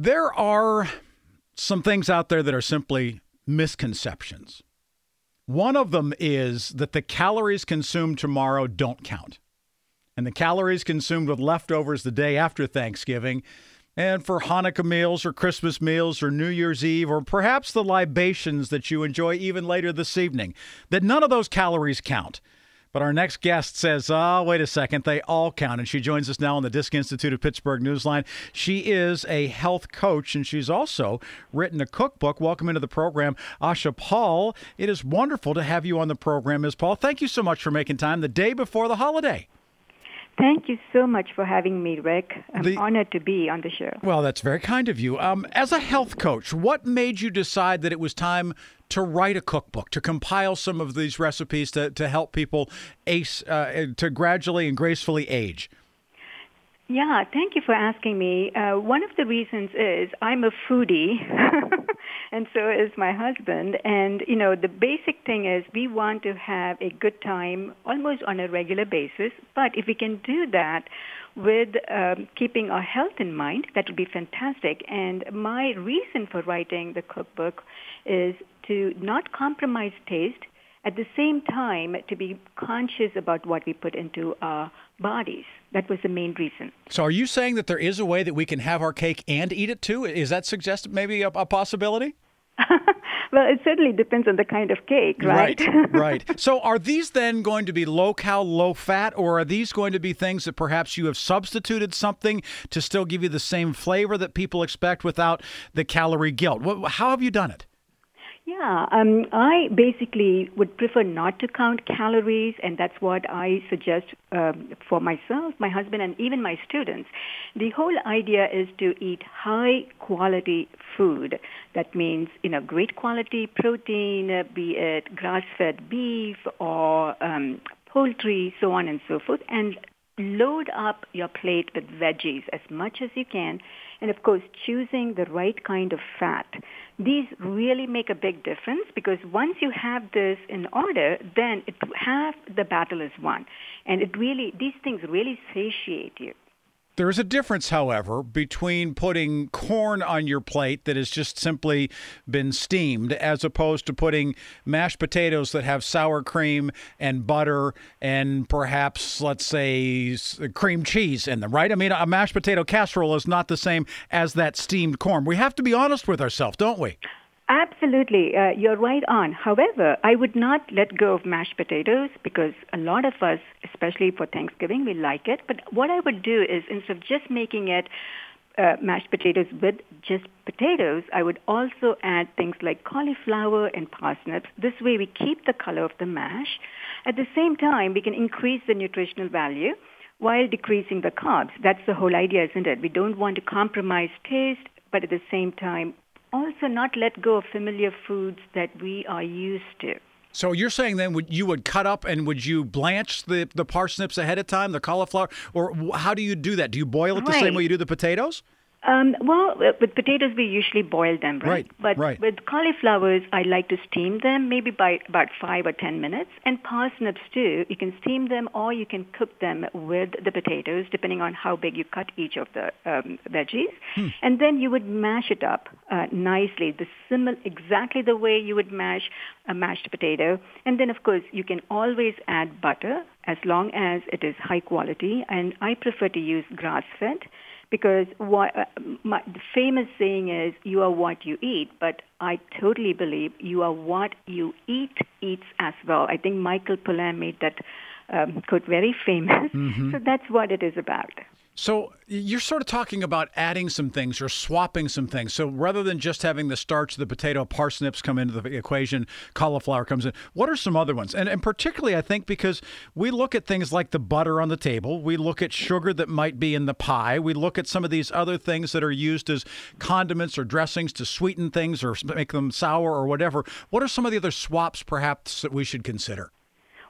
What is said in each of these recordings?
There are some things out there that are simply misconceptions. One of them is that the calories consumed tomorrow don't count. And the calories consumed with leftovers the day after Thanksgiving and for Hanukkah meals or Christmas meals or New Year's Eve or perhaps the libations that you enjoy even later this evening, that none of those calories count. But our next guest says, oh, wait a second, they all count. And she joins us now on the Disc Institute of Pittsburgh Newsline. She is a health coach and she's also written a cookbook. Welcome into the program, Asha Paul. It is wonderful to have you on the program, Ms. Paul. Thank you so much for making time the day before the holiday. Thank you so much for having me, Rick. I'm the, honored to be on the show. Well, that's very kind of you. Um, as a health coach, what made you decide that it was time to write a cookbook, to compile some of these recipes to, to help people ace, uh, to gradually and gracefully age? Yeah, thank you for asking me. Uh, one of the reasons is I'm a foodie, and so is my husband. And, you know, the basic thing is we want to have a good time almost on a regular basis. But if we can do that with um, keeping our health in mind, that would be fantastic. And my reason for writing the cookbook is to not compromise taste at the same time to be conscious about what we put into our bodies. That was the main reason. So, are you saying that there is a way that we can have our cake and eat it too? Is that suggested maybe a, a possibility? well, it certainly depends on the kind of cake, right? Right, right. So, are these then going to be low cal, low fat, or are these going to be things that perhaps you have substituted something to still give you the same flavor that people expect without the calorie guilt? How have you done it? Yeah, um, I basically would prefer not to count calories, and that's what I suggest um, for myself, my husband, and even my students. The whole idea is to eat high quality food. That means, you know, great quality protein, be it grass-fed beef or um, poultry, so on and so forth, and load up your plate with veggies as much as you can, and of course, choosing the right kind of fat. These really make a big difference because once you have this in order, then it, half the battle is won. And it really, these things really satiate you. There is a difference, however, between putting corn on your plate that has just simply been steamed as opposed to putting mashed potatoes that have sour cream and butter and perhaps, let's say, cream cheese in them, right? I mean, a mashed potato casserole is not the same as that steamed corn. We have to be honest with ourselves, don't we? Absolutely. Uh, you're right on. However, I would not let go of mashed potatoes because a lot of us, especially for Thanksgiving, we like it. But what I would do is instead of just making it uh, mashed potatoes with just potatoes, I would also add things like cauliflower and parsnips. This way we keep the color of the mash. At the same time, we can increase the nutritional value while decreasing the carbs. That's the whole idea, isn't it? We don't want to compromise taste, but at the same time also not let go of familiar foods that we are used to. So you're saying then would you would cut up and would you blanch the, the parsnips ahead of time, the cauliflower, or how do you do that? Do you boil it the right. same way you do the potatoes? Um, well, with potatoes we usually boil them, right? Right. But right. with cauliflowers, I like to steam them, maybe by about five or ten minutes. And parsnips too, you can steam them or you can cook them with the potatoes, depending on how big you cut each of the um, veggies. Hmm. And then you would mash it up uh, nicely, the simil- exactly the way you would mash a mashed potato. And then, of course, you can always add butter as long as it is high quality. And I prefer to use grass-fed because what uh, my, the famous saying is you are what you eat but i totally believe you are what you eat eats as well. I think michael pollan made that um, quote very famous. Mm-hmm. so that's what it is about so you're sort of talking about adding some things or swapping some things. So rather than just having the starch the potato, parsnips come into the equation, cauliflower comes in. What are some other ones? And, and particularly, I think, because we look at things like the butter on the table, we look at sugar that might be in the pie, we look at some of these other things that are used as condiments or dressings to sweeten things or make them sour or whatever. What are some of the other swaps perhaps that we should consider?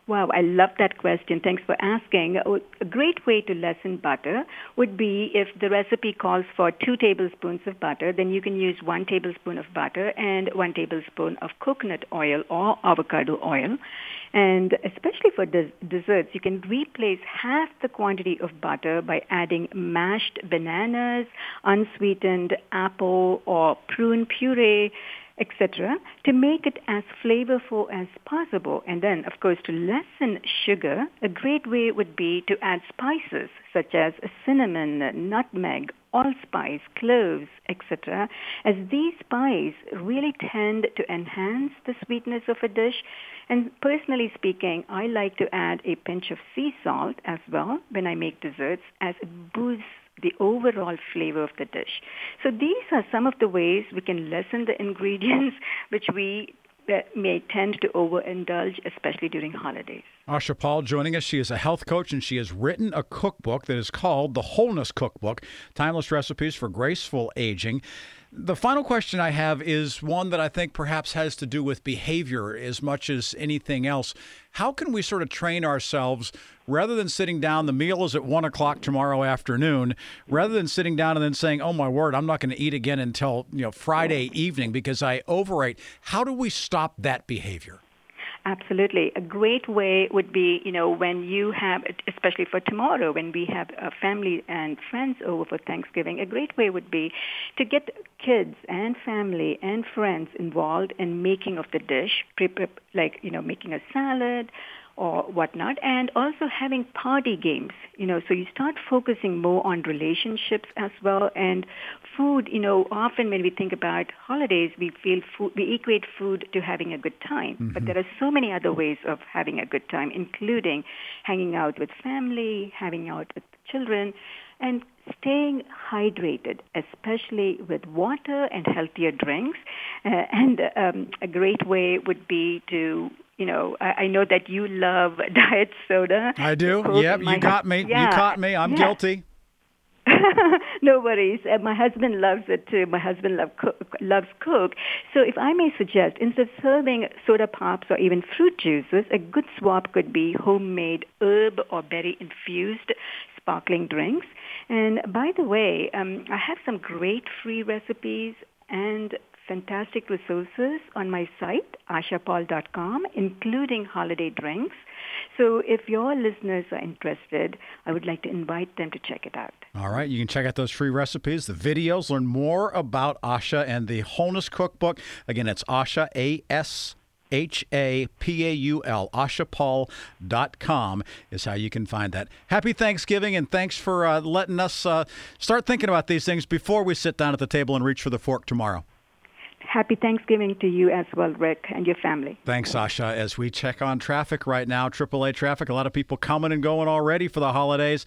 Wow, I love that question. Thanks for asking. A great way to lessen butter would be if the recipe calls for two tablespoons of butter, then you can use one tablespoon of butter and one tablespoon of coconut oil or avocado oil. And especially for des- desserts, you can replace half the quantity of butter by adding mashed bananas, unsweetened apple or prune puree, etc., to make it as flavorful as possible. And then, of course, to lessen sugar, a great way would be to add spices such as cinnamon, nutmeg, allspice, cloves, etc., as these spices really tend to enhance the sweetness of a dish. And personally speaking, I like to add a pinch of sea salt as well when I make desserts as it boosts the overall flavor of the dish. So these are some of the ways we can lessen the ingredients which we uh, may tend to overindulge, especially during holidays. Asha Paul joining us. She is a health coach and she has written a cookbook that is called The Wholeness Cookbook Timeless Recipes for Graceful Aging. The final question I have is one that I think perhaps has to do with behavior as much as anything else. How can we sort of train ourselves rather than sitting down, the meal is at one o'clock tomorrow afternoon, rather than sitting down and then saying, oh my word, I'm not going to eat again until you know Friday evening because I overate? How do we stop that behavior? Absolutely. A great way would be, you know, when you have, especially for tomorrow, when we have a family and friends over for Thanksgiving, a great way would be to get kids and family and friends involved in making of the dish, like, you know, making a salad or whatnot, and also having party games. You know, so you start focusing more on relationships as well. And food, you know, often when we think about holidays, we feel food, we equate food to having a good time. Mm-hmm. But there are so many other ways of having a good time, including hanging out with family, having out with children, and staying hydrated, especially with water and healthier drinks. Uh, and um, a great way would be to you know, I, I know that you love diet soda. I do. Yep, you got me. Yeah. You caught me. I'm yeah. guilty. no worries. Uh, my husband loves it too. My husband love cook, loves Coke. So if I may suggest, instead of serving soda pops or even fruit juices, a good swap could be homemade herb or berry infused sparkling drinks. And by the way, um, I have some great free recipes and fantastic resources on my site, ashapaul.com, including holiday drinks. So if your listeners are interested, I would like to invite them to check it out. All right. You can check out those free recipes, the videos, learn more about Asha and the Wholeness Cookbook. Again, it's Asha, A S H A P A U L, ashapaul.com is how you can find that. Happy Thanksgiving, and thanks for uh, letting us uh, start thinking about these things before we sit down at the table and reach for the fork tomorrow. Happy Thanksgiving to you as well, Rick, and your family. Thanks, Asha. As we check on traffic right now, AAA traffic, a lot of people coming and going already for the holidays.